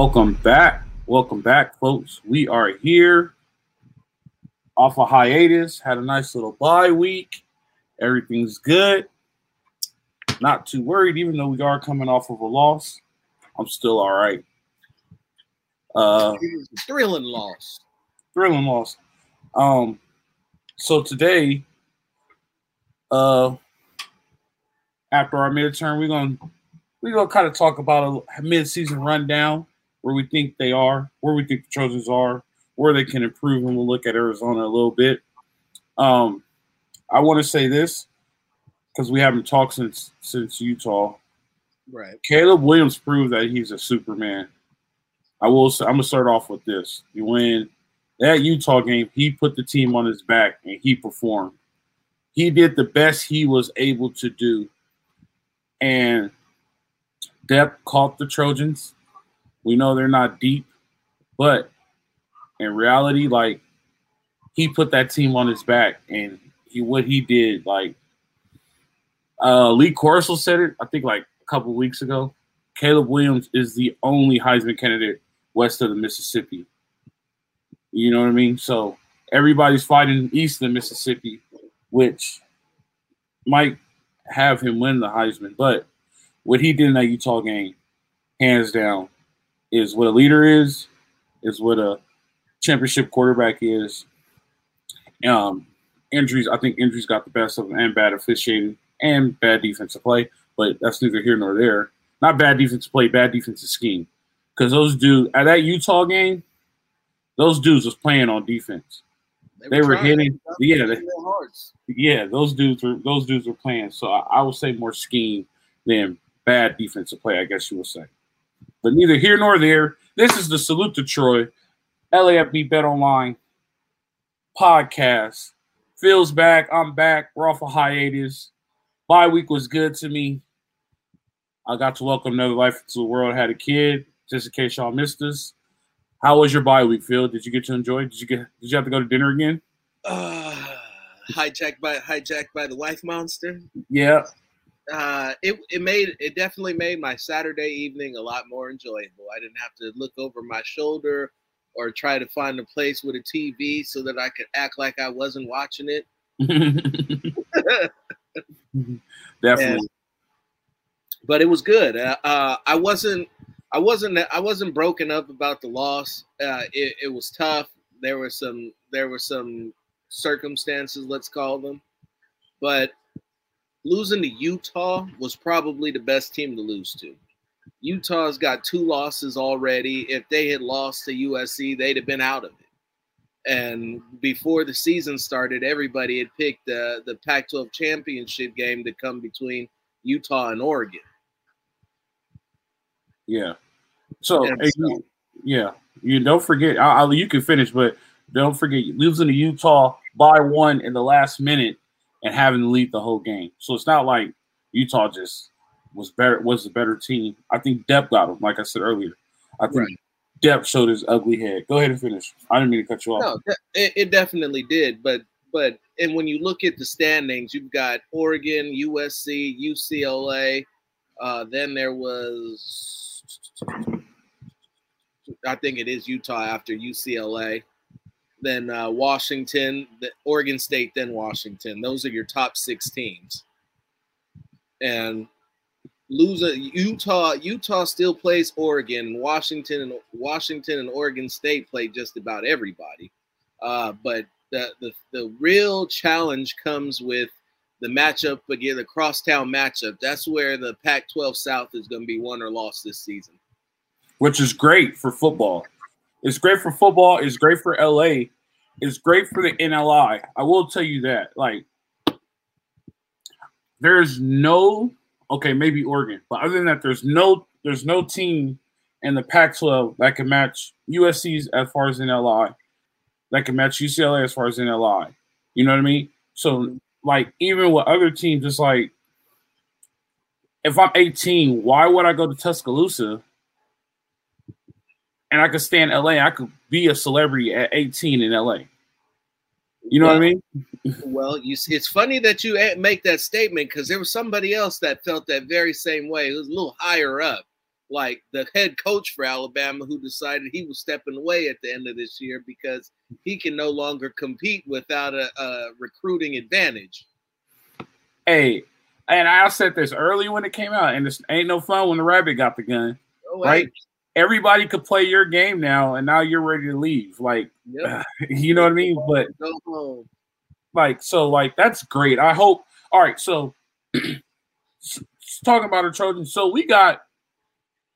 Welcome back. Welcome back, folks. We are here off a hiatus. Had a nice little bye week. Everything's good. Not too worried, even though we are coming off of a loss. I'm still all right. Uh, thrilling loss. Thrilling loss. Um, so today, uh, after our midterm, we're gonna we're gonna kind of talk about a mid-season rundown where we think they are, where we think the Trojans are, where they can improve, and we'll look at Arizona a little bit. Um, I want to say this because we haven't talked since since Utah. Right. Caleb Williams proved that he's a Superman. I will. Say, I'm gonna start off with this. You win that Utah game. He put the team on his back and he performed. He did the best he was able to do, and Depp caught the Trojans. We know they're not deep, but in reality, like he put that team on his back, and he what he did, like uh, Lee Corso said it, I think like a couple weeks ago. Caleb Williams is the only Heisman candidate west of the Mississippi. You know what I mean? So everybody's fighting east of the Mississippi, which might have him win the Heisman. But what he did in that Utah game, hands down, is what a leader is, is what a championship quarterback is. Um, injuries, I think injuries got the best of him and bad officiating and bad defensive play, but that's neither here nor there. Not bad defensive play, bad defensive scheme. Because those dudes at that Utah game, those dudes was playing on defense. They, they were, hitting, yeah, they, yeah. Those dudes were those dudes were playing. So I, I would say more scheme than bad defensive play. I guess you would say. But neither here nor there. This is the salute to Troy, LAFB Bet Online podcast. Phil's back. I'm back. We're off a hiatus. Bye week was good to me. I got to welcome another life into the world. I had a kid, just in case y'all missed us. How was your bye week, Phil? Did you get to enjoy? Did you get? Did you have to go to dinner again? Uh, hijacked by hijacked by the wife monster. Yeah. Uh, it it made it definitely made my Saturday evening a lot more enjoyable. I didn't have to look over my shoulder or try to find a place with a TV so that I could act like I wasn't watching it. Definitely. And, but it was good. Uh, uh, I wasn't. I wasn't. I wasn't broken up about the loss. Uh, it, it was tough. There were some. There were some circumstances. Let's call them. But losing to Utah was probably the best team to lose to. Utah's got two losses already. If they had lost to USC, they'd have been out of it. And before the season started, everybody had picked the the Pac-12 championship game to come between Utah and Oregon. Yeah. So, hey, so yeah, you don't forget. I, I, you can finish, but don't forget losing to Utah by one in the last minute and having to lead the whole game. So it's not like Utah just was better was a better team. I think Depp got them, like I said earlier. I think right. Depp showed his ugly head. Go ahead and finish. I didn't mean to cut you off. No, it, it definitely did. But but and when you look at the standings, you've got Oregon, USC, UCLA. Uh, then there was, I think it is Utah after UCLA. Then uh, Washington, the Oregon State, then Washington. Those are your top six teams. And losing Utah. Utah still plays Oregon. Washington and Washington and Oregon State play just about everybody. Uh, but the, the the real challenge comes with the matchup again, the crosstown matchup. That's where the Pac-12 South is going to be won or lost this season. Which is great for football. It's great for football. It's great for LA. It's great for the NLI. I will tell you that. Like, there's no okay, maybe Oregon, but other than that, there's no there's no team in the Pac-12 that can match USC's as far as NLI, that can match UCLA as far as NLI. You know what I mean? So like even with other teams, it's like if I'm 18, why would I go to Tuscaloosa? And I could stay in LA. I could be a celebrity at 18 in LA. You know well, what I mean? well, you see, it's funny that you make that statement because there was somebody else that felt that very same way. It was a little higher up, like the head coach for Alabama who decided he was stepping away at the end of this year because he can no longer compete without a, a recruiting advantage. Hey, and I said this early when it came out, and this ain't no fun when the rabbit got the gun, oh, right? Everybody could play your game now, and now you're ready to leave. Like, yep. you know what I mean? But like, so like that's great. I hope. All right, so talking about our Trojans, so we got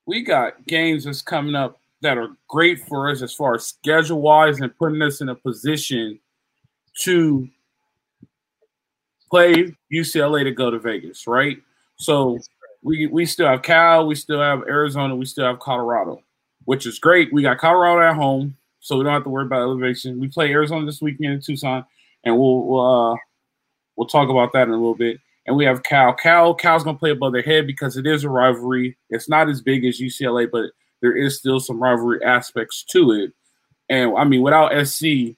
we got games that's coming up that are great for us as far as schedule wise and putting us in a position to play UCLA to go to Vegas, right? So we we still have Cal, we still have Arizona, we still have Colorado, which is great. We got Colorado at home, so we don't have to worry about elevation. We play Arizona this weekend in Tucson, and we'll we'll uh, we'll talk about that in a little bit and we have Cal. Cal, Cal's gonna play above their head because it is a rivalry. It's not as big as UCLA, but there is still some rivalry aspects to it. And I mean, without SC,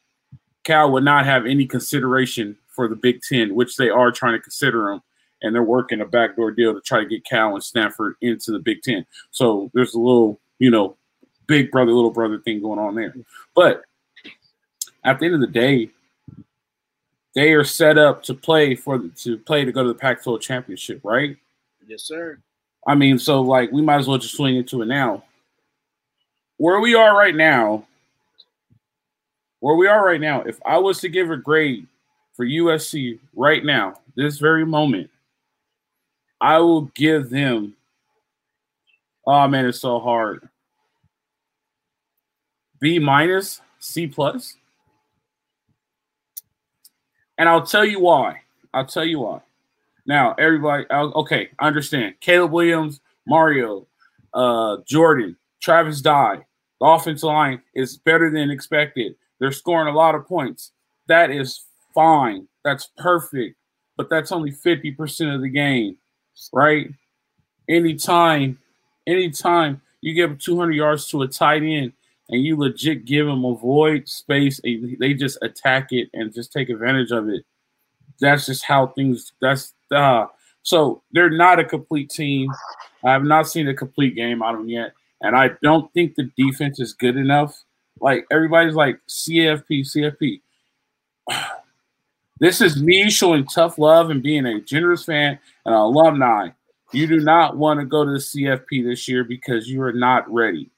Cal would not have any consideration for the Big Ten, which they are trying to consider them, and they're working a backdoor deal to try to get Cal and Stanford into the Big Ten. So there's a little, you know, big brother, little brother thing going on there. But at the end of the day, they are set up to play for to play to go to the Pac-12 championship, right? Yes, sir. I mean, so like we might as well just swing into it now. Where we are right now, where we are right now, if I was to give a grade for USC right now, this very moment, I will give them. Oh man, it's so hard. B minus, C plus. And I'll tell you why. I'll tell you why. Now, everybody, okay, I understand. Caleb Williams, Mario, uh, Jordan, Travis Dye, the offensive line is better than expected. They're scoring a lot of points. That is fine. That's perfect. But that's only 50% of the game, right? Anytime, anytime you give 200 yards to a tight end and you legit give them a void space, they just attack it and just take advantage of it. That's just how things. That's uh, so they're not a complete team. I have not seen a complete game out of them yet, and I don't think the defense is good enough. Like everybody's like CFP, CFP. This is me showing tough love and being a generous fan and an alumni. You do not want to go to the CFP this year because you are not ready.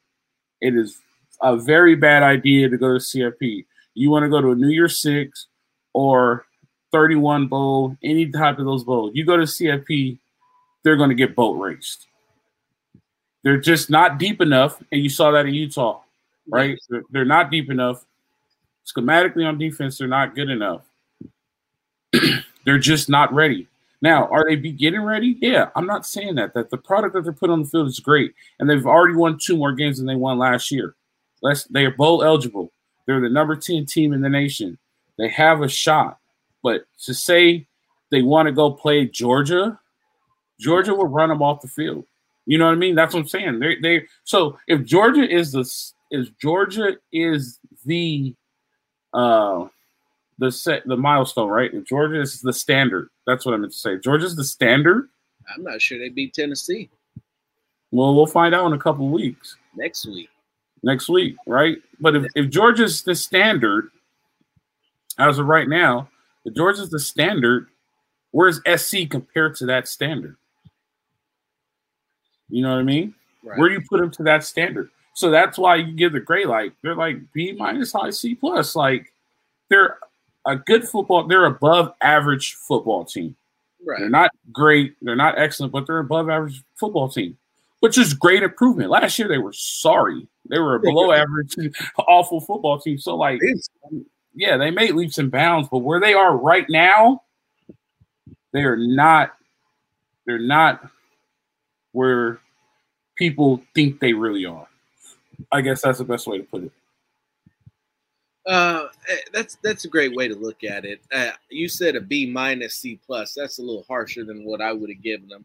It is a very bad idea to go to CFP. You want to go to a New Year's Six or 31 bowl, any type of those bowls. You go to CFP, they're going to get boat raced. They're just not deep enough, and you saw that in Utah, right? They're, they're not deep enough. Schematically on defense, they're not good enough. they're just not ready. Now, are they be getting ready? Yeah, I'm not saying that. That the product that they're putting on the field is great, and they've already won two more games than they won last year. Let's, they are bowl eligible. They're the number 10 team in the nation. They have a shot. But to say they want to go play Georgia, Georgia will run them off the field. You know what I mean? That's what I'm saying. They they so if Georgia is the if Georgia is the uh the set the milestone, right? If Georgia is the standard. That's what I meant to say. Georgia's the standard. I'm not sure they beat Tennessee. Well, we'll find out in a couple weeks. Next week next week, right? But if, if Georgia's the standard, as of right now, if Georgia's the standard, where's SC compared to that standard? You know what I mean? Right. Where do you put them to that standard? So that's why you give the gray light. they're like B minus high C plus. Like they're a good football, they're above average football team. Right. They're not great, they're not excellent, but they're above average football team which is great improvement. Last year they were sorry. They were a below average, awful football team. So like, yeah, they made leaps and bounds, but where they are right now, they are not. They're not where people think they really are. I guess that's the best way to put it. Uh, eh, that's that's a great way to look at it. Uh, you said a B minus C plus. That's a little harsher than what I would have given them.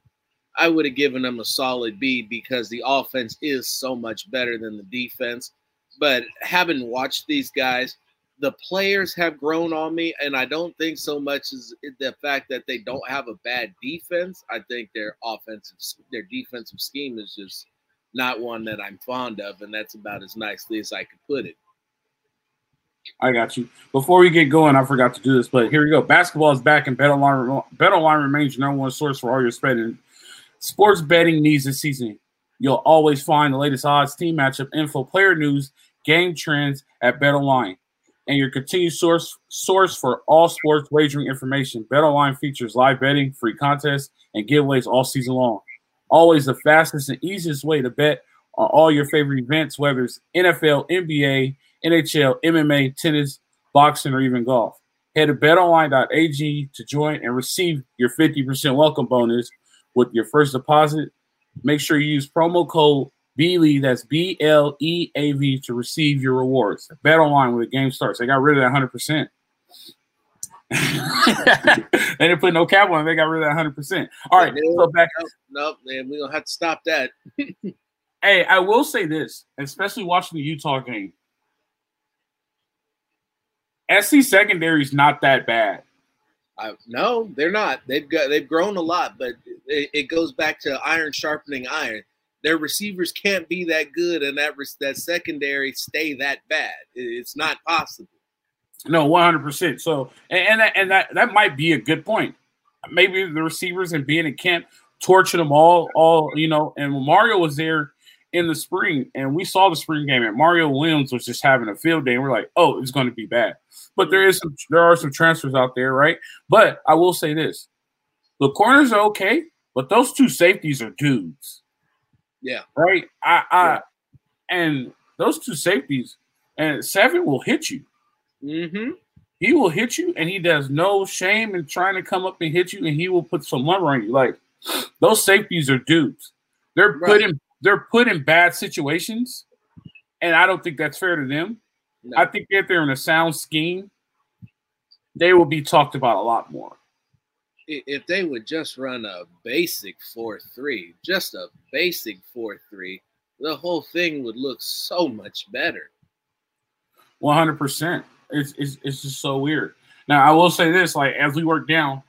I would have given them a solid B because the offense is so much better than the defense. But having watched these guys, the players have grown on me, and I don't think so much as the fact that they don't have a bad defense. I think their offensive, their defensive scheme is just not one that I'm fond of, and that's about as nicely as I could put it. I got you. Before we get going, I forgot to do this, but here we go. Basketball is back, and BetOnline, BetOnline remains your number one source for all your spending sports betting needs this season. You'll always find the latest odds, team matchup info, player news, game trends at BetOnline, and your continued source source for all sports wagering information. BetOnline features live betting, free contests, and giveaways all season long. Always the fastest and easiest way to bet on all your favorite events, whether it's NFL, NBA, NHL, MMA, tennis, boxing, or even golf. Head to betonline.ag to join and receive your 50% welcome bonus with your first deposit. Make sure you use promo code BLEAV, that's B L E A V, to receive your rewards. Bet online when the game starts. They got rid of that 100%. they didn't put no cap on it. They got rid of that 100%. All right, so back. Nope, nope man, we're going to have to stop that. hey, I will say this, especially watching the Utah game. SC secondary is not that bad. Uh, no, they're not. They've got they've grown a lot, but it, it, goes back to iron sharpening iron. Their receivers can't be that good, and that that secondary stay that bad. It's not possible. No, one hundred percent. So, and and that, and that that might be a good point. Maybe the receivers and being in camp torching them all, all you know. And when Mario was there in the spring, and we saw the spring game, and Mario Williams was just having a field day, and we're like, oh, it's going to be bad. But there is some, there are some transfers out there, right? But I will say this: the corners are okay, but those two safeties are dudes. Yeah. Right. I, I, yeah. and those two safeties, and seven will hit you. Mm-hmm. He will hit you, and he does no shame in trying to come up and hit you, and he will put some lumber on you. Like those safeties are dudes. They're right. put in they're put in bad situations, and I don't think that's fair to them. No. I think if they're in a sound scheme, they will be talked about a lot more. If they would just run a basic 4 3, just a basic 4 3, the whole thing would look so much better. 100%. It's, it's, it's just so weird. Now, I will say this like, as we work down,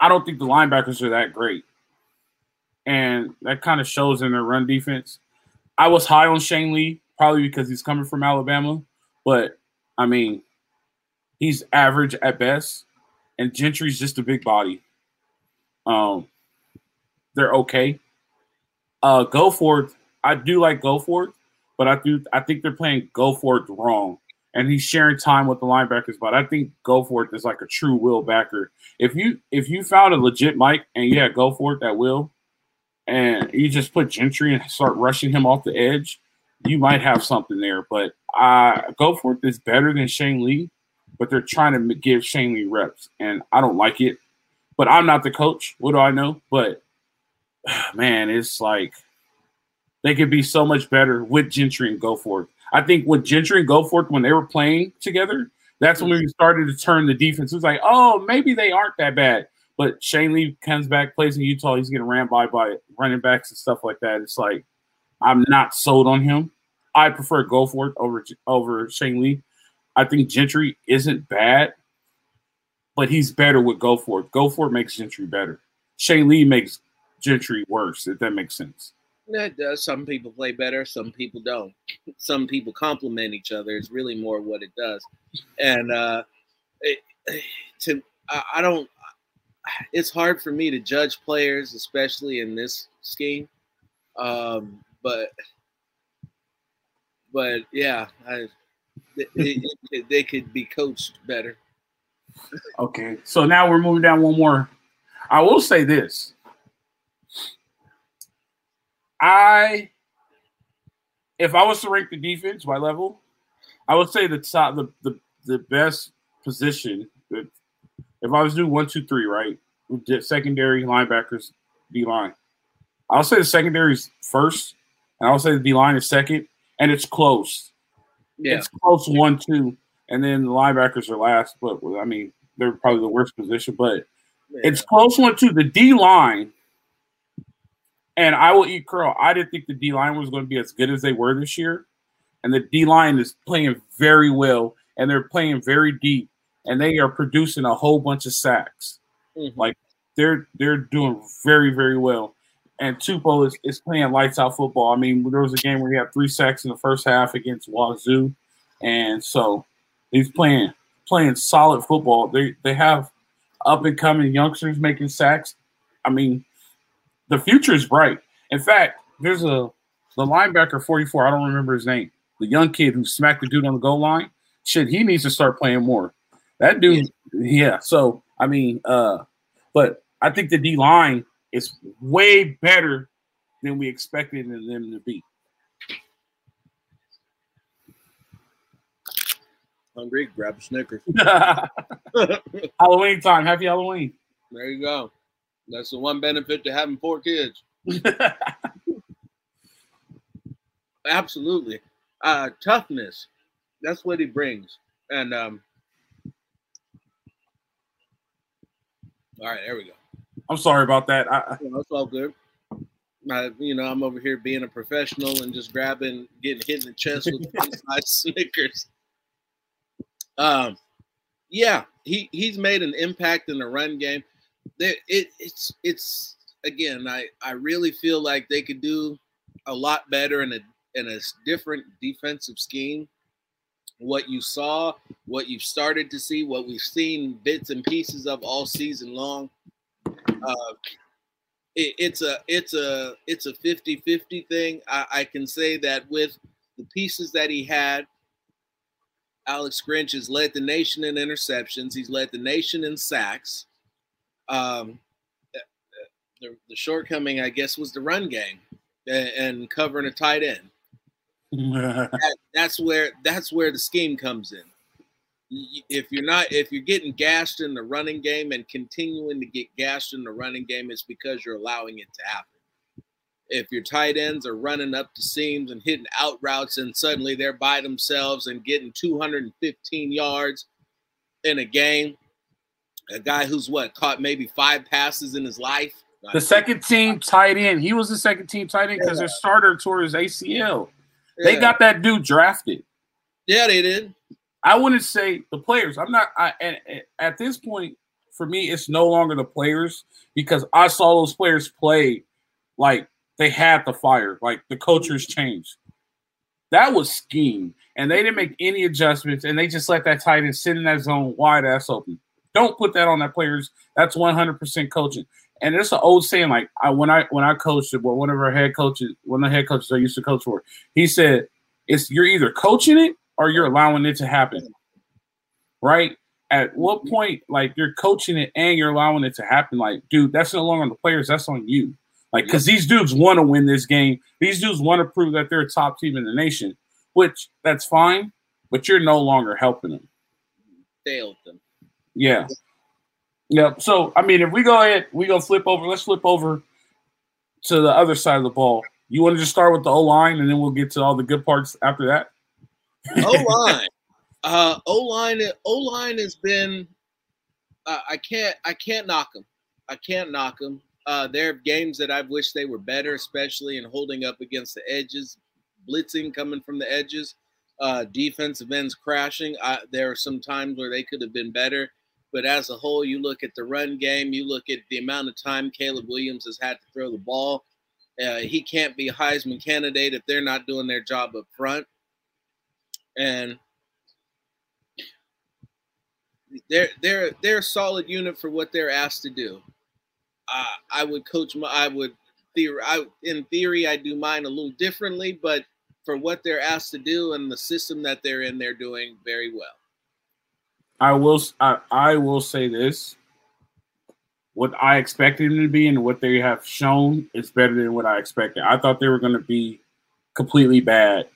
I don't think the linebackers are that great. And that kind of shows in their run defense. I was high on Shane Lee probably because he's coming from Alabama. But I mean, he's average at best, and Gentry's just a big body. Um, they're okay. Uh, Goforth. I do like Goforth, but I do I think they're playing Goforth wrong, and he's sharing time with the linebackers. But I think Goforth is like a true will backer. If you if you found a legit Mike and yeah, Goforth that will, and you just put Gentry and start rushing him off the edge, you might have something there. But uh, Goforth is better than Shane Lee, but they're trying to give Shane Lee reps, and I don't like it. But I'm not the coach. What do I know? But man, it's like they could be so much better with Gentry and Goforth. I think with Gentry and Goforth, when they were playing together, that's when we started to turn the defense. It was like, oh, maybe they aren't that bad. But Shane Lee comes back, plays in Utah. He's getting ran by by running backs and stuff like that. It's like I'm not sold on him. I prefer Goforth over over Shane Lee. I think Gentry isn't bad, but he's better with Goforth. Goforth makes Gentry better. Shane Lee makes Gentry worse, if that makes sense. That does. Some people play better, some people don't. Some people complement each other. It's really more what it does. And uh, it, to I, I don't. It's hard for me to judge players, especially in this scheme. Um, but but yeah, I, they, they could be coached better. Okay, so now we're moving down one more. I will say this. I, if I was to rank the defense by level, I would say the top, the the, the best position. If I was to do one, two, three, right, secondary linebackers, D line. I'll say the secondary is first, and I'll say the D line is second, and it's close. Yeah. It's close one two, and then the linebackers are last. But I mean, they're probably the worst position, but yeah. it's close one two. The D line, and I will eat curl. I didn't think the D line was going to be as good as they were this year, and the D line is playing very well, and they're playing very deep, and they are producing a whole bunch of sacks. Mm-hmm. Like they're they're doing very very well and Tupou is, is playing lights out football. I mean, there was a game where he had three sacks in the first half against Wazoo, and so he's playing playing solid football. They they have up and coming youngsters making sacks. I mean, the future is bright. In fact, there's a the linebacker 44. I don't remember his name. The young kid who smacked the dude on the goal line. Shit, he needs to start playing more. That dude, yeah. So I mean, uh, but I think the D line is way better than we expected them to be. Hungry? Grab a Snickers. Halloween time. Happy Halloween. There you go. That's the one benefit to having four kids. Absolutely. Uh, toughness. That's what he brings. And um, all right, there we go. I'm sorry about that. I, you know, it's all good. I, you know, I'm over here being a professional and just grabbing, getting hit in the chest with my Snickers. Um, yeah, he he's made an impact in the run game. There, it, it's it's again, I I really feel like they could do a lot better in a in a different defensive scheme. What you saw, what you've started to see, what we've seen bits and pieces of all season long. Uh, it, it's a it's a it's a 50-50 thing. I, I can say that with the pieces that he had, Alex Grinch has led the nation in interceptions. He's led the nation in sacks. Um, the, the shortcoming, I guess, was the run game and, and covering a tight end. that, that's where that's where the scheme comes in. If you're not if you're getting gashed in the running game and continuing to get gashed in the running game, it's because you're allowing it to happen if your tight ends are running up the seams and hitting out routes and suddenly they're by themselves and getting 215 yards in a game, a guy who's what caught maybe five passes in his life. The second team tight end. He was the second team tight end because yeah. their starter tore his ACL. Yeah. They got that dude drafted. Yeah, they did. I wouldn't say the players. I'm not. I, at, at this point, for me, it's no longer the players because I saw those players play like they had the fire. Like the cultures changed. That was scheme. And they didn't make any adjustments and they just let that tight end sit in that zone wide ass open. Don't put that on that players. That's 100% coaching. And it's an old saying, like I, when I when I coached it, well, one of our head coaches, one of the head coaches I used to coach for, he said, "It's you're either coaching it or you're allowing it to happen." Right? At what point, like you're coaching it and you're allowing it to happen? Like, dude, that's no longer on the players. That's on you. Like, because these dudes want to win this game. These dudes want to prove that they're a top team in the nation, which that's fine, but you're no longer helping them. Failed them. Yeah. Yeah. So, I mean, if we go ahead, we gonna flip over. Let's flip over to the other side of the ball. You want to just start with the O line, and then we'll get to all the good parts after that. O line, uh, O line, O line has been. Uh, I can't. I can't knock them. I can't knock them. Uh, there are games that I've wished they were better, especially in holding up against the edges, blitzing coming from the edges, uh, defensive ends crashing. I, there are some times where they could have been better. But as a whole, you look at the run game, you look at the amount of time Caleb Williams has had to throw the ball. Uh, he can't be a Heisman candidate if they're not doing their job up front. And they're they're they're a solid unit for what they're asked to do. Uh, I would coach my, I would theory, in theory, I do mine a little differently, but for what they're asked to do and the system that they're in, they're doing very well. I will, I, I will say this: what I expected them to be and what they have shown is better than what I expected. I thought they were going to be completely bad,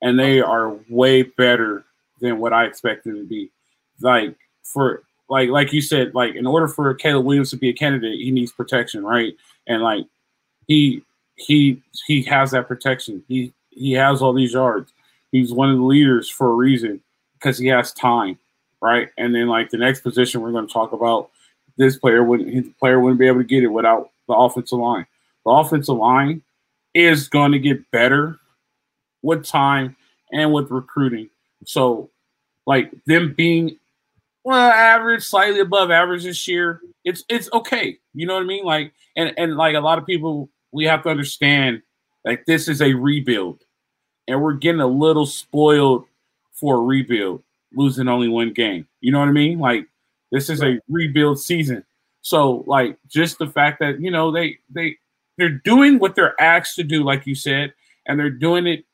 and they are way better than what I expected them to be. Like for like like you said, like in order for Caleb Williams to be a candidate, he needs protection, right? And like he he he has that protection. He he has all these yards. He's one of the leaders for a reason because he has time, right? And then like the next position we're going to talk about, this player wouldn't his player wouldn't be able to get it without the offensive line. The offensive line is going to get better with time and with recruiting. So like them being well, average, slightly above average this year. It's it's okay. You know what I mean? Like and and like a lot of people we have to understand like this is a rebuild, and we're getting a little spoiled for a rebuild, losing only one game. You know what I mean? Like this is a rebuild season. So like just the fact that you know they they they're doing what they're asked to do, like you said, and they're doing it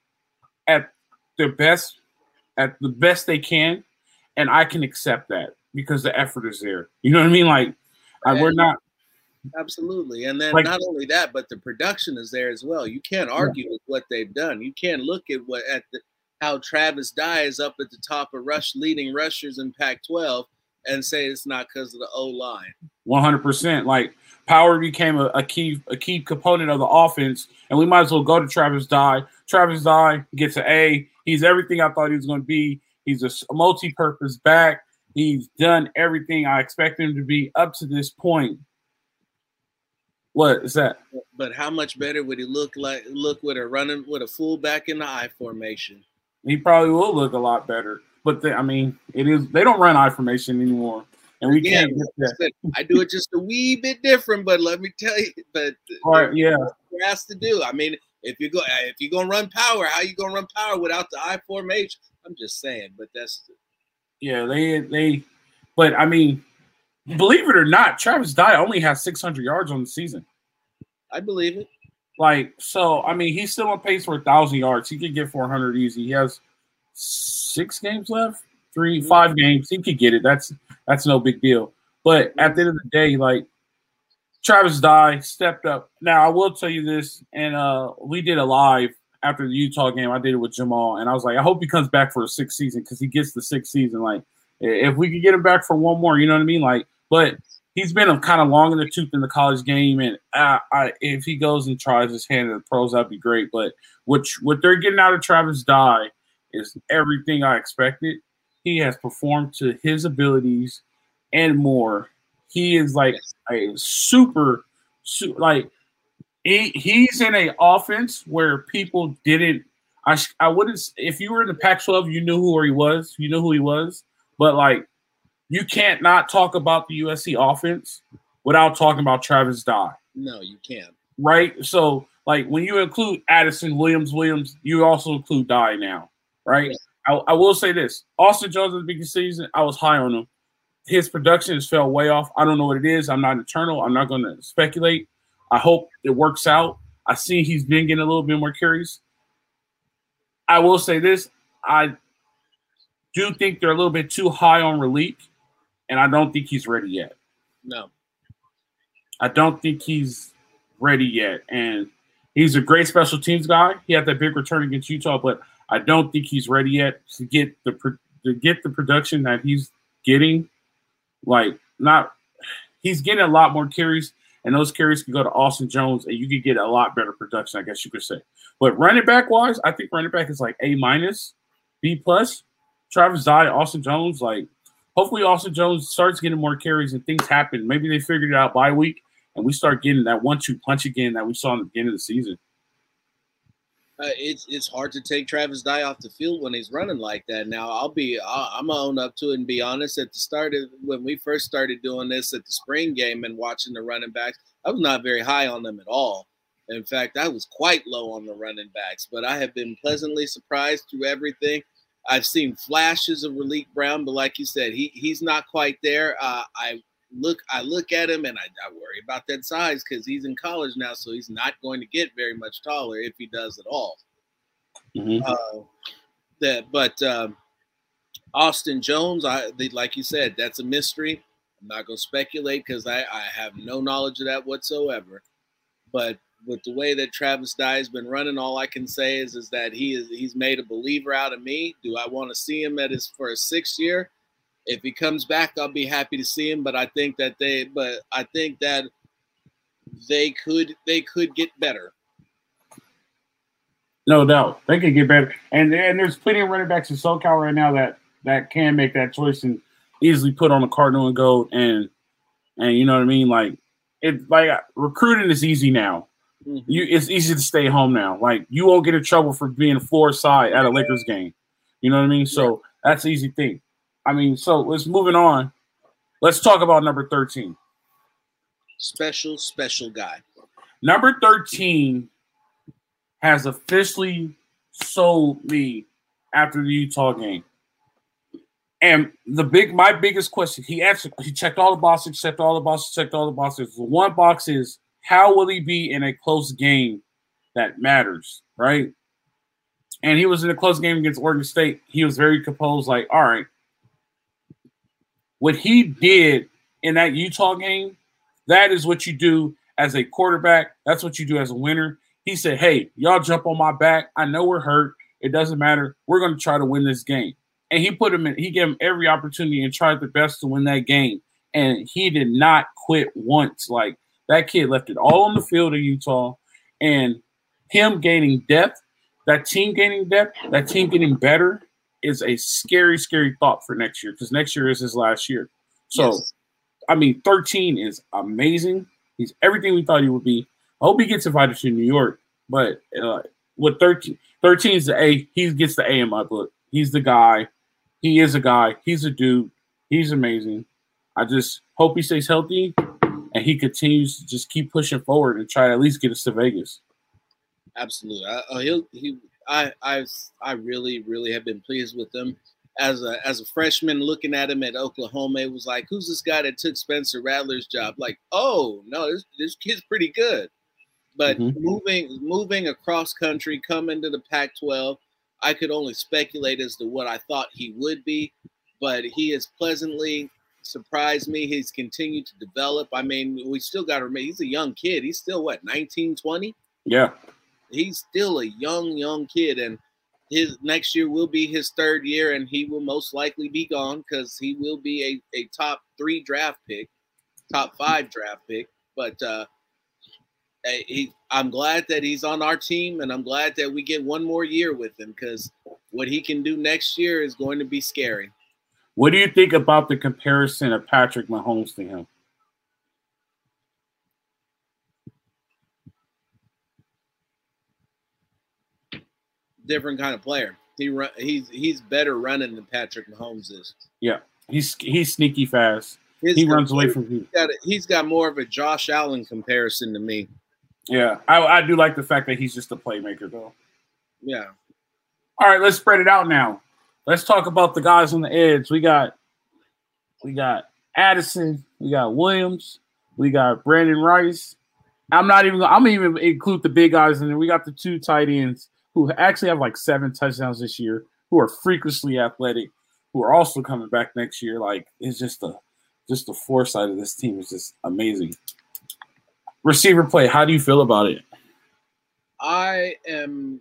at their best, at the best they can, and I can accept that because the effort is there. You know what I mean? Like I, we're not Absolutely. And then like, not only that, but the production is there as well. You can't argue yeah. with what they've done. You can't look at what at the, how Travis Dye is up at the top of rush leading rushers in Pac-12 and say it's not because of the O line. One hundred percent. Like power became a, a, key a key component of the offense, and we might as well go to Travis Dye. Travis Dye gets an A. He's everything I thought he was going to be. He's a multi-purpose back. He's done everything I expect him to be up to this point. What is that? But how much better would he look like? Look with a running with a fullback in the I formation. He probably will look a lot better. But the, I mean, it is they don't run I formation anymore, and we Again, can't. I do it just a wee bit different, but let me tell you, but All right, yeah, has to do. I mean, if you go if you're gonna run power, how you gonna run power without the I formation? I'm just saying, but that's yeah, they they, but I mean, believe it or not, Travis Dye only has 600 yards on the season. I believe it. Like, so, I mean, he's still on pace for a 1,000 yards. He could get 400 easy. He has six games left, 3 mm-hmm. five games. He could get it. That's that's no big deal. But at the end of the day, like, Travis Dye stepped up. Now, I will tell you this, and uh, we did a live after the Utah game. I did it with Jamal, and I was like, I hope he comes back for a sixth season because he gets the sixth season. Like, if we could get him back for one more, you know what I mean? Like, but he's been kind of long in the tooth in the college game, and I, I, if he goes and tries his hand at the pros, that'd be great. But what what they're getting out of Travis Dye is everything I expected. He has performed to his abilities and more. He is like a super, like he, he's in a offense where people didn't. I I wouldn't if you were in the Pac-12, you knew who he was. You know who he was, but like you can't not talk about the USC offense without talking about Travis Dye. No, you can't. Right. So, like when you include Addison Williams, Williams, you also include Dye now, right? Yeah. I, I, will say this: Austin Jones at the beginning of the season, I was high on him. His production has fell way off. I don't know what it is. I'm not eternal. I'm not going to speculate. I hope it works out. I see he's been getting a little bit more carries. I will say this: I do think they're a little bit too high on Raleek and I don't think he's ready yet. No. I don't think he's ready yet. And he's a great special teams guy. He had that big return against Utah, but I don't think he's ready yet to get the to get the production that he's getting. Like not he's getting a lot more carries, and those carries can go to Austin Jones, and you could get a lot better production, I guess you could say. But running back wise, I think running back is like A minus, B plus. Travis Dye, Austin Jones, like hopefully Austin Jones starts getting more carries and things happen. Maybe they figured it out by week and we start getting that one-two punch again that we saw in the beginning of the season. Uh, it's it's hard to take Travis Dye off the field when he's running like that. Now I'll be i am gonna own up to it and be honest. At the start of when we first started doing this at the spring game and watching the running backs, I was not very high on them at all. In fact, I was quite low on the running backs, but I have been pleasantly surprised through everything. I've seen flashes of Raleek Brown, but like you said, he he's not quite there. Uh, I look I look at him and I, I worry about that size because he's in college now, so he's not going to get very much taller if he does at all. Mm-hmm. Uh, that, but um, Austin Jones, I like you said, that's a mystery. I'm not going to speculate because I, I have no knowledge of that whatsoever. But with the way that Travis Dye has been running, all I can say is is that he is he's made a believer out of me. Do I want to see him at his for a sixth year? If he comes back, I'll be happy to see him. But I think that they but I think that they could they could get better. No doubt. They could get better. And and there's plenty of running backs in SoCal right now that that can make that choice and easily put on a cardinal and go and and you know what I mean? Like it like recruiting is easy now. Mm-hmm. You, it's easy to stay home now. Like you won't get in trouble for being floor side at a Lakers game. You know what I mean? So that's an easy thing. I mean, so let's moving on. Let's talk about number thirteen. Special, special guy. Number 13 has officially sold me after the Utah game. And the big, my biggest question, he answered, he checked all the boxes, checked all the boxes, checked all the boxes. The one box is how will he be in a close game that matters, right? And he was in a close game against Oregon State. He was very composed, like, all right. What he did in that Utah game, that is what you do as a quarterback. That's what you do as a winner. He said, Hey, y'all jump on my back. I know we're hurt. It doesn't matter. We're going to try to win this game. And he put him in, he gave him every opportunity and tried the best to win that game. And he did not quit once. Like that kid left it all on the field of Utah. And him gaining depth, that team gaining depth, that team getting better is a scary, scary thought for next year because next year is his last year. So, yes. I mean, 13 is amazing. He's everything we thought he would be. I hope he gets invited to New York, but uh, with 13, 13 is the A. He gets the A in my book. He's the guy. He is a guy. He's a dude. He's amazing. I just hope he stays healthy and he continues to just keep pushing forward and try to at least get us to Vegas. Absolutely. I, uh, he'll, he, I, I, I really, really have been pleased with him as a as a freshman looking at him at Oklahoma, it was like, who's this guy that took Spencer Rattler's job? Like, oh no, this this kid's pretty good. But mm-hmm. moving moving across country, coming to the Pac-12, I could only speculate as to what I thought he would be. But he is pleasantly surprised me. He's continued to develop. I mean, we still got to remember he's a young kid. He's still what 19, 20? Yeah. He's still a young, young kid. And his next year will be his third year, and he will most likely be gone because he will be a, a top three draft pick, top five draft pick. But uh, he, I'm glad that he's on our team, and I'm glad that we get one more year with him because what he can do next year is going to be scary. What do you think about the comparison of Patrick Mahomes to him? different kind of player. He run, he's he's better running than Patrick Mahomes is. Yeah, he's he's sneaky fast. His he runs away from you. He's, he's got more of a Josh Allen comparison to me. Yeah, I, I do like the fact that he's just a playmaker, though. Yeah. All right, let's spread it out now. Let's talk about the guys on the edge. We got we got Addison, we got Williams, we got Brenden Rice. I'm not even. I'm gonna even include the big guys in there. We got the two tight ends who actually have like seven touchdowns this year, who are freakishly athletic, who are also coming back next year. Like it's just the just the foresight of this team is just amazing. Receiver play, how do you feel about it? I am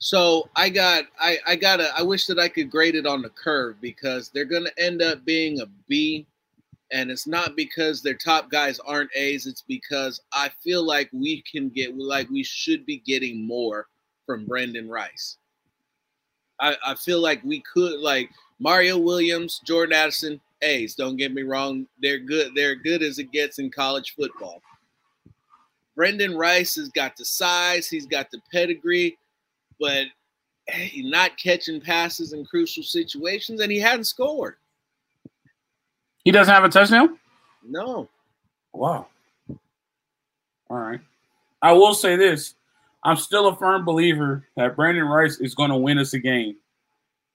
so I got I I got a I wish that I could grade it on the curve because they're gonna end up being a B and it's not because their top guys aren't A's. It's because I feel like we can get like we should be getting more from Brenden Rice. I, I feel like we could like Mario Williams, Jordan Addison, A's. Don't get me wrong, they're good. They're good as it gets in college football. Brenden Rice has got the size, he's got the pedigree, but hey, not catching passes in crucial situations, and he hadn't scored. He doesn't have a touchdown? No. Wow. All right. I will say this. I'm still a firm believer that Brenden Rice is going to win us a game.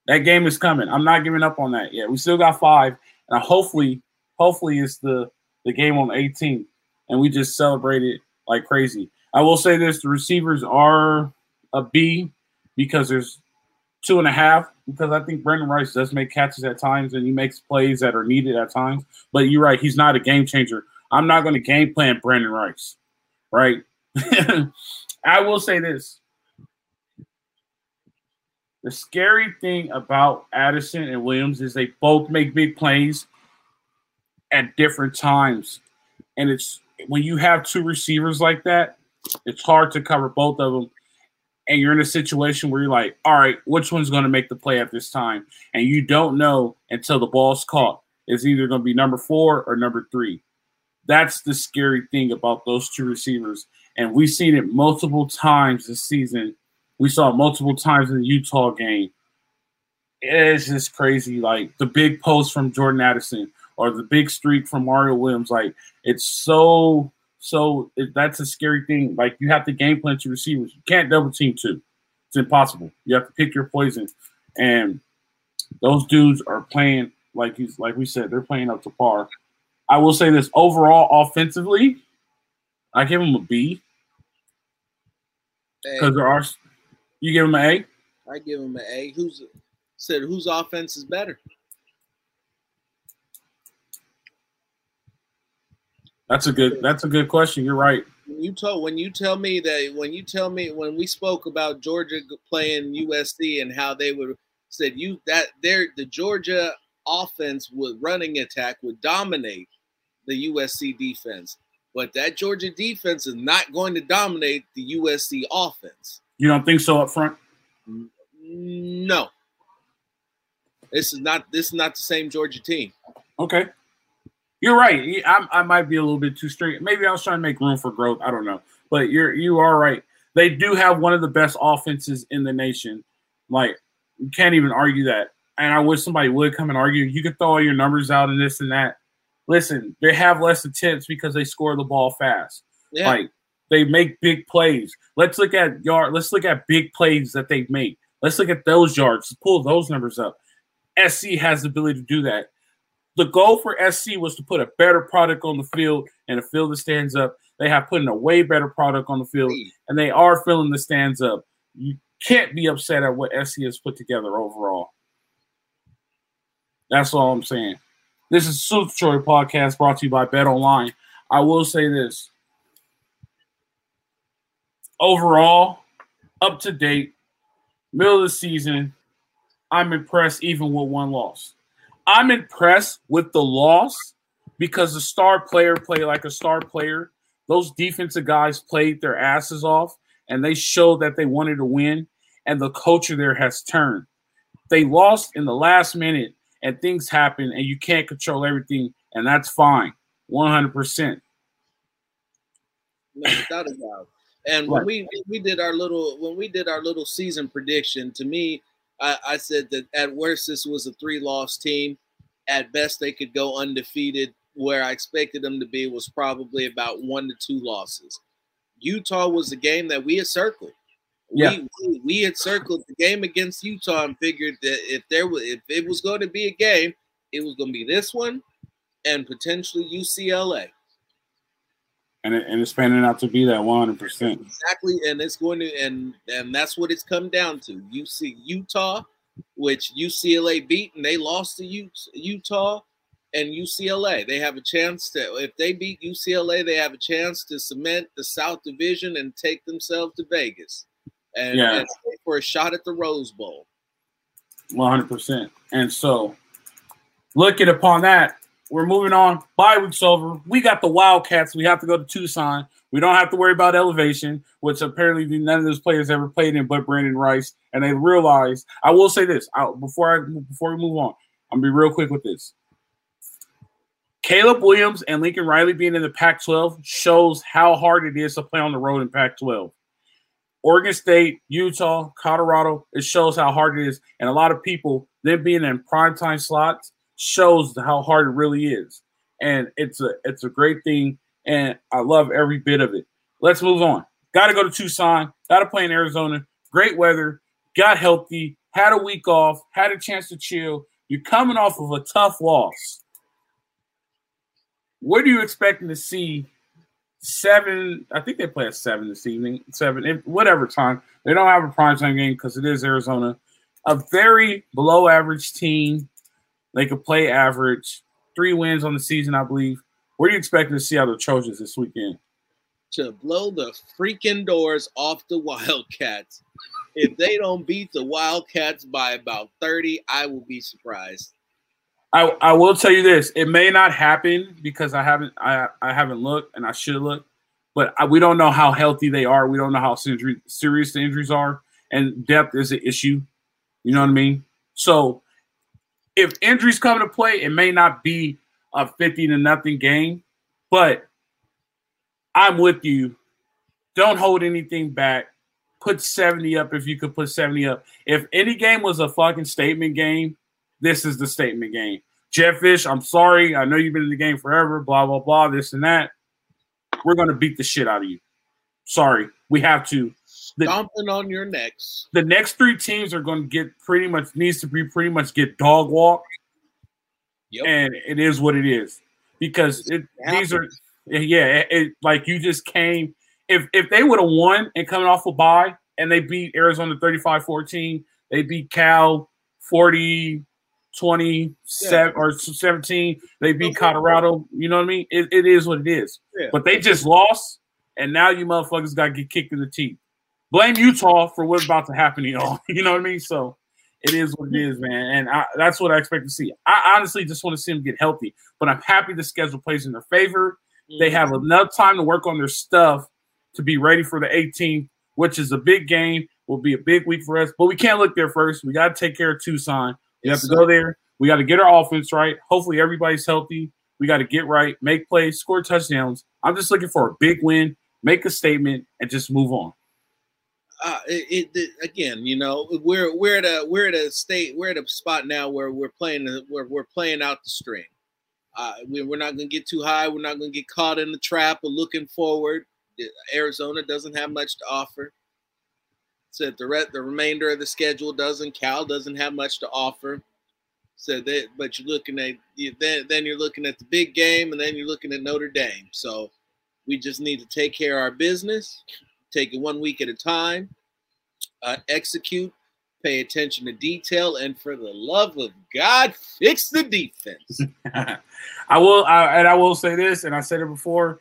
That game is coming. I'm not giving up on that yet. We still got five, and hopefully, hopefully it's the the game on the 18th, and we just celebrate it like crazy. I will say this: the receivers are a B because there's two and a half because I think Brenden Rice does make catches at times and he makes plays that are needed at times. But you're right, he's not a game changer. I'm not going to game plan Brenden Rice, right? I will say this. The scary thing about Addison and Williams is they both make big plays at different times. And it's when you have two receivers like that, it's hard to cover both of them and you're in a situation where you're like, all right, which one's going to make the play at this time? And you don't know until the ball's caught. It's either going to be number four or number three. That's the scary thing about those two receivers. And we've seen it multiple times this season. We saw it multiple times in the Utah game. It's just crazy. Like the big post from Jordan Addison or the big streak from Mario Williams. Like it's so So that's a scary thing. Like you have to game plan to receivers. You can't double team two. It's impossible. You have to pick your poison. And those dudes are playing like he's like we said, they're playing up to par. I will say this overall offensively, I give them a B. Because there are you give them an A? I give them an A. Who's said whose offense is better? That's a good. That's a good question. You're right. When you told when you tell me that when you tell me when we spoke about Georgia playing USC and how they would said you that there the Georgia offense with running attack would dominate the USC defense, but that Georgia defense is not going to dominate the USC offense. You don't think so up front? No. This is not this is not the same Georgia team. Okay. You're right. I, I might be a little bit too straight. Maybe I was trying to make room for growth. I don't know, but you're you are right. They do have one of the best offenses in the nation. Like you can't even argue that. And I wish somebody would come and argue. You can throw all your numbers out and this and that. Listen, they have less attempts because they score the ball fast. Yeah. Like they make big plays. Let's look at yard. Let's look at big plays that they've made. Let's look at those yards. Pull those numbers up. SC has the ability to do that the goal for SC was to put a better product on the field and a field that stands up. They have put in a way better product on the field, and they are filling the stands up. You can't be upset at what SC has put together overall. That's all I'm saying. This is Super Troy podcast brought to you by Bet Online. I will say this. Overall, up to date, middle of the season, I'm impressed even with one loss. I'm impressed with the loss because the star player played like a star player. Those defensive guys played their asses off and they showed that they wanted to win, and the culture there has turned. They lost in the last minute, and things happen, and you can't control everything, and that's fine, 100%. No, without a doubt. And when we we did our little when we did our little season prediction, to me, I, I said that at worst this was a three loss team. At best, they could go undefeated. Where I expected them to be was probably about one to two losses. Utah was the game that we had circled. Yeah. We, we had circled the game against Utah and figured that if there was if it was going to be a game, it was going to be this one and potentially UCLA and it, and it's panning out to be that 100 percent. Exactly and it's going to and and that's what it's come down to. You see utah which ucla beat and they lost to utah and ucla they have a chance to if they beat ucla they have a chance to cement the south division and take themselves to vegas. And, yeah. and for a shot at the rose bowl. 100% and so looking upon that we're moving on. Bye week's over. We got the Wildcats. We have to go to Tucson. We don't have to worry about elevation, which apparently none of those players ever played in but Brenden Rice. And they realized. I will say this I, before I before we move on. I'm gonna be real quick with this. Caleb Williams and Lincoln Riley being in the Pac-12 shows how hard it is to play on the road in Pac-12. Oregon State, Utah, Colorado, it shows how hard it is. And a lot of people, them being in primetime slots, shows how hard it really is. And it's a it's a great thing, and I love every bit of it. Let's move on. Got to go to Tucson. Got to play in Arizona. Great weather. Got healthy. Had a week off. Had a chance to chill. You're coming off of a tough loss. What are you expecting to see? Seven. I think they play at seven this evening. Seven, whatever time. They don't have a primetime game because it is Arizona. A very below average team they could play average. Three wins on the season, I believe. What are you expecting to see out of the Trojans this weekend? To blow the freaking doors off the Wildcats. if they don't beat the Wildcats by about 30, I will be surprised. I, I will tell you this: it may not happen because I haven't I, I haven't looked and I should look, but I, we don't know how healthy they are. We don't know how serious the injuries are, and depth is an issue. You know what I mean? So if injuries come to play, it may not be a 50 to nothing game, but I'm with you. Don't hold anything back. Put 70 up if you could put 70 up. If any game was a fucking statement game, this is the statement game. Jedd Fisch, I'm sorry. I know you've been in the game forever, blah, blah, blah, this and that. we're going to beat the shit out of you. Sorry, we have to. The, Stomping on your necks. The next three teams are going to get pretty much needs to be pretty much get dog walk. Yep. And it is what it is because it, these are yeah it, it, like you just came if if they would have won and coming off a bye and they beat Arizona 35-14 they beat Cal 40 20 yeah. or 17 they beat Colorado you know what I mean it, it is what it is yeah. but they just lost and now you motherfuckers got to get kicked in the teeth blame Utah for what's about to happen to y'all you know what I mean so it is what it is, man. And I, that's what I expect to see. I honestly just want to see them get healthy, but I'm happy the schedule plays in their favor. They have mm-hmm. enough time to work on their stuff to be ready for the 18th, which is a big game. Will be a big week for us, but we can't look there first. We got to take care of Tucson. We yes, have to go there. We got to get our offense right. Hopefully, everybody's healthy. We got to get right, make plays, score touchdowns. I'm just looking for a big win, make a statement, and just move on uh, it, it, again, you know, we're we're at a we're at a state we're at a spot now where we're playing we're we're playing out the string. Uh, we, are not going to get too high. We're not going to get caught in the trap of looking forward. Arizona doesn't have much to offer. Said so the re- the remainder of the schedule doesn't. Cal doesn't have much to offer. So that, but you're looking at you, then then you're looking at the big game, and then you're looking at Notre Dame. So we just need to take care of our business take it one week at a time, uh, execute, pay attention to detail, and for the love of God, fix the defense. I will, I, and I will say this, and I said it before.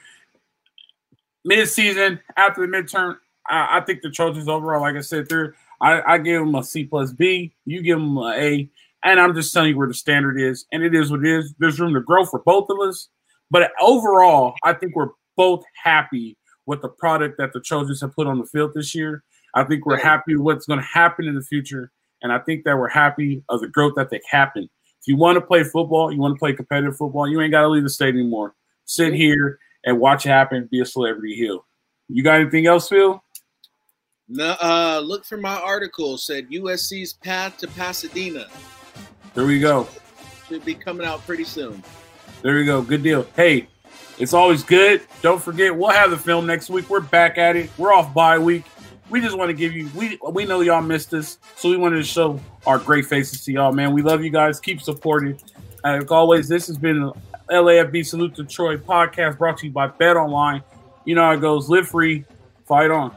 Mid-season, after the midterm, I, I think the Trojans overall, like I said, they're I, I give them a C plus B. You give them an A, and I'm just telling you where the standard is, and it is what it is. There's room to grow for both of us, but overall, I think we're both happy with the product that the Trojans have put on the field this year. I think we're happy with what's going to happen in the future, and I think that we're happy of the growth that they've happened. If you want to play football, you want to play competitive football, you ain't got to leave the state anymore. Sit here and watch it happen. Be a celebrity hill. You got anything else, Phil? No. Uh, look for my article. Said USC's path to Pasadena. There we go. Should be coming out pretty soon. There we go. Good deal. Hey, it's always good. Don't forget, we'll have the film next week. We're back at it. We're off bye week. We just want to give you we we know y'all missed us, so we wanted to show our great faces to y'all, man. We love you guys. Keep supporting. And like always, this has been LAFB Salute To Troy podcast brought to you by Bet Online. You know how it goes. Live free, fight on.